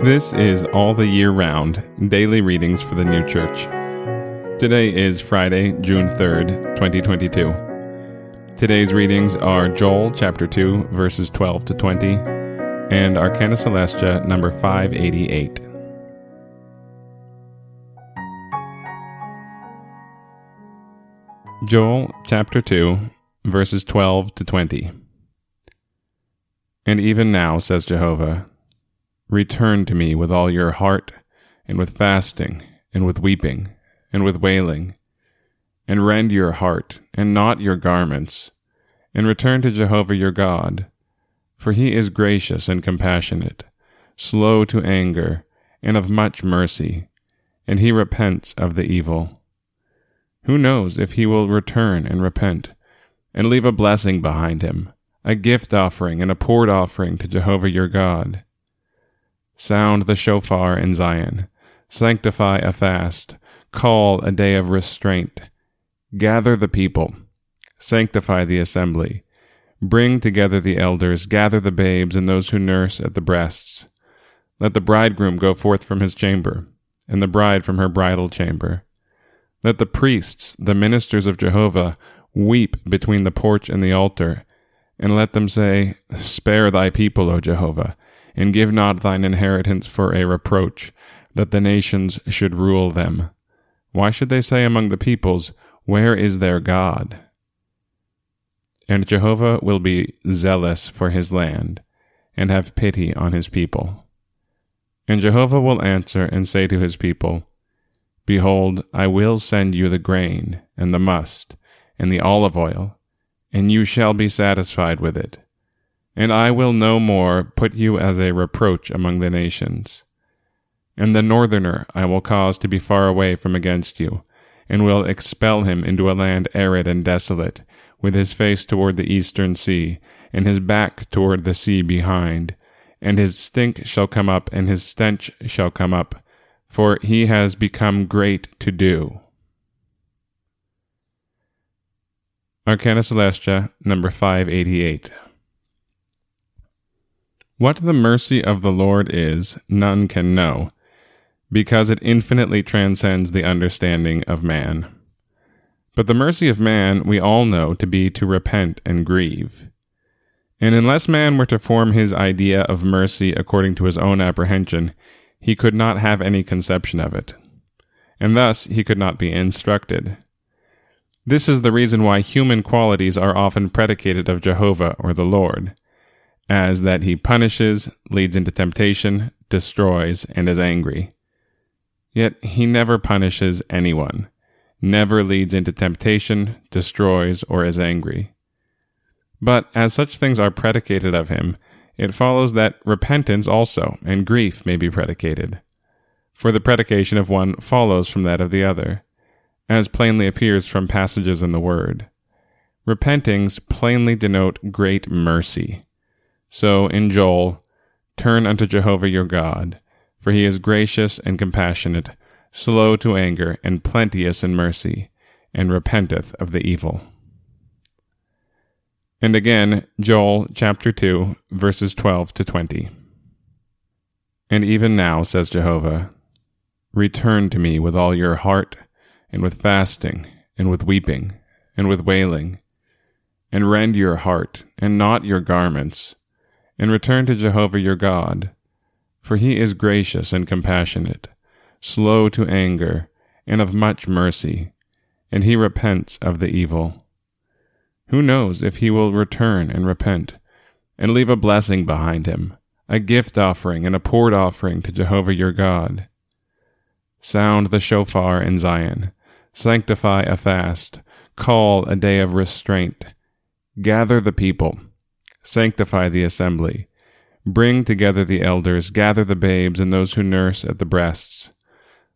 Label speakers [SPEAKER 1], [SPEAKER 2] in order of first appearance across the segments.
[SPEAKER 1] This is All the Year Round Daily Readings for the New Church. Today is Friday, June 3rd, 2022. Today's readings are Joel chapter 2, verses 12 to 20, and Arcana Coelestia number 588. Joel chapter 2, verses 12 to 20. And even now, says Jehovah, Return to me with all your heart, and with fasting, and with weeping, and with wailing, and rend your heart, and not your garments, and return to Jehovah your God. For he is gracious and compassionate, slow to anger, and of much mercy, and he repents of the evil. Who knows if he will return and repent, and leave a blessing behind him, a gift offering and a poured offering to Jehovah your God? Sound the shofar in Zion. Sanctify a fast. Call a day of restraint. Gather the people. Sanctify the assembly. Bring together the elders. Gather the babes and those who nurse at the breasts. Let the bridegroom go forth from his chamber, and the bride from her bridal chamber. Let the priests, the ministers of Jehovah, weep between the porch and the altar, and let them say, Spare thy people, O Jehovah and give not thine inheritance for a reproach, that the nations should rule them. Why should they say among the peoples, Where is their God? And Jehovah will be zealous for his land, and have pity on his people. And Jehovah will answer and say to his people, Behold, I will send you the grain, and the must, and the olive oil, and you shall be satisfied with it and I will no more put you as a reproach among the nations. And the northerner I will cause to be far away from against you, and will expel him into a land arid and desolate, with his face toward the eastern sea, and his back toward the sea behind. And his stink shall come up, and his stench shall come up, for he has become great to do. Arcana Coelestia, number 588. What the mercy of the Lord is, none can know, because it infinitely transcends the understanding of man. But the mercy of man we all know to be to repent and grieve. And unless man were to form his idea of mercy according to his own apprehension, he could not have any conception of it. And thus he could not be instructed. This is the reason why human qualities are often predicated of Jehovah or the Lord as that he punishes, leads into temptation, destroys, and is angry. Yet he never punishes anyone, never leads into temptation, destroys, or is angry. But as such things are predicated of him, it follows that repentance also and grief may be predicated. For the predication of one follows from that of the other, as plainly appears from passages in the Word. Repentings plainly denote great mercy so in Joel, turn unto Jehovah your God, for he is gracious and compassionate, slow to anger, and plenteous in mercy, and repenteth of the evil. And again, Joel chapter 2, verses 12 to 20. And even now, says Jehovah, return to me with all your heart, and with fasting, and with weeping, and with wailing, and rend your heart, and not your garments and return to Jehovah your God, for he is gracious and compassionate, slow to anger, and of much mercy, and he repents of the evil. Who knows if he will return and repent, and leave a blessing behind him, a gift offering and a poured offering to Jehovah your God? Sound the shofar in Zion, sanctify a fast, call a day of restraint, gather the people sanctify the assembly. Bring together the elders, gather the babes and those who nurse at the breasts.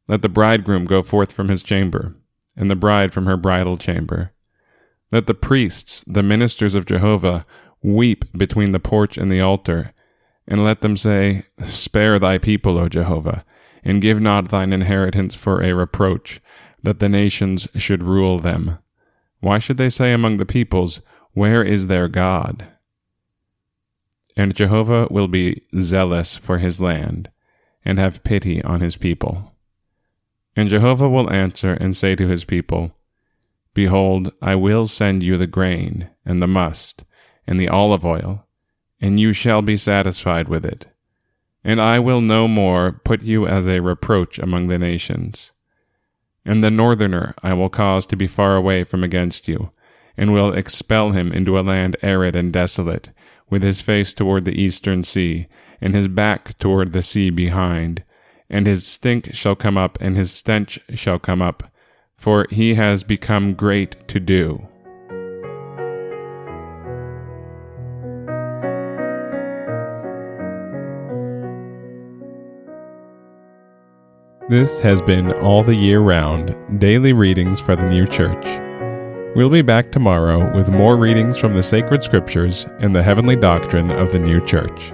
[SPEAKER 1] Let the bridegroom go forth from his chamber, and the bride from her bridal chamber. Let the priests, the ministers of Jehovah, weep between the porch and the altar, and let them say, Spare thy people, O Jehovah, and give not thine inheritance for a reproach, that the nations should rule them. Why should they say among the peoples, Where is their God? And Jehovah will be zealous for his land, and have pity on his people. And Jehovah will answer and say to his people, Behold, I will send you the grain, and the must, and the olive oil, and you shall be satisfied with it. And I will no more put you as a reproach among the nations. And the northerner I will cause to be far away from against you, and will expel him into a land arid and desolate, with his face toward the eastern sea, and his back toward the sea behind. And his stink shall come up, and his stench shall come up, for he has become great to do. This has been All the Year Round Daily Readings for the New Church. We'll be back tomorrow with more readings from the sacred scriptures and the heavenly doctrine of the new church.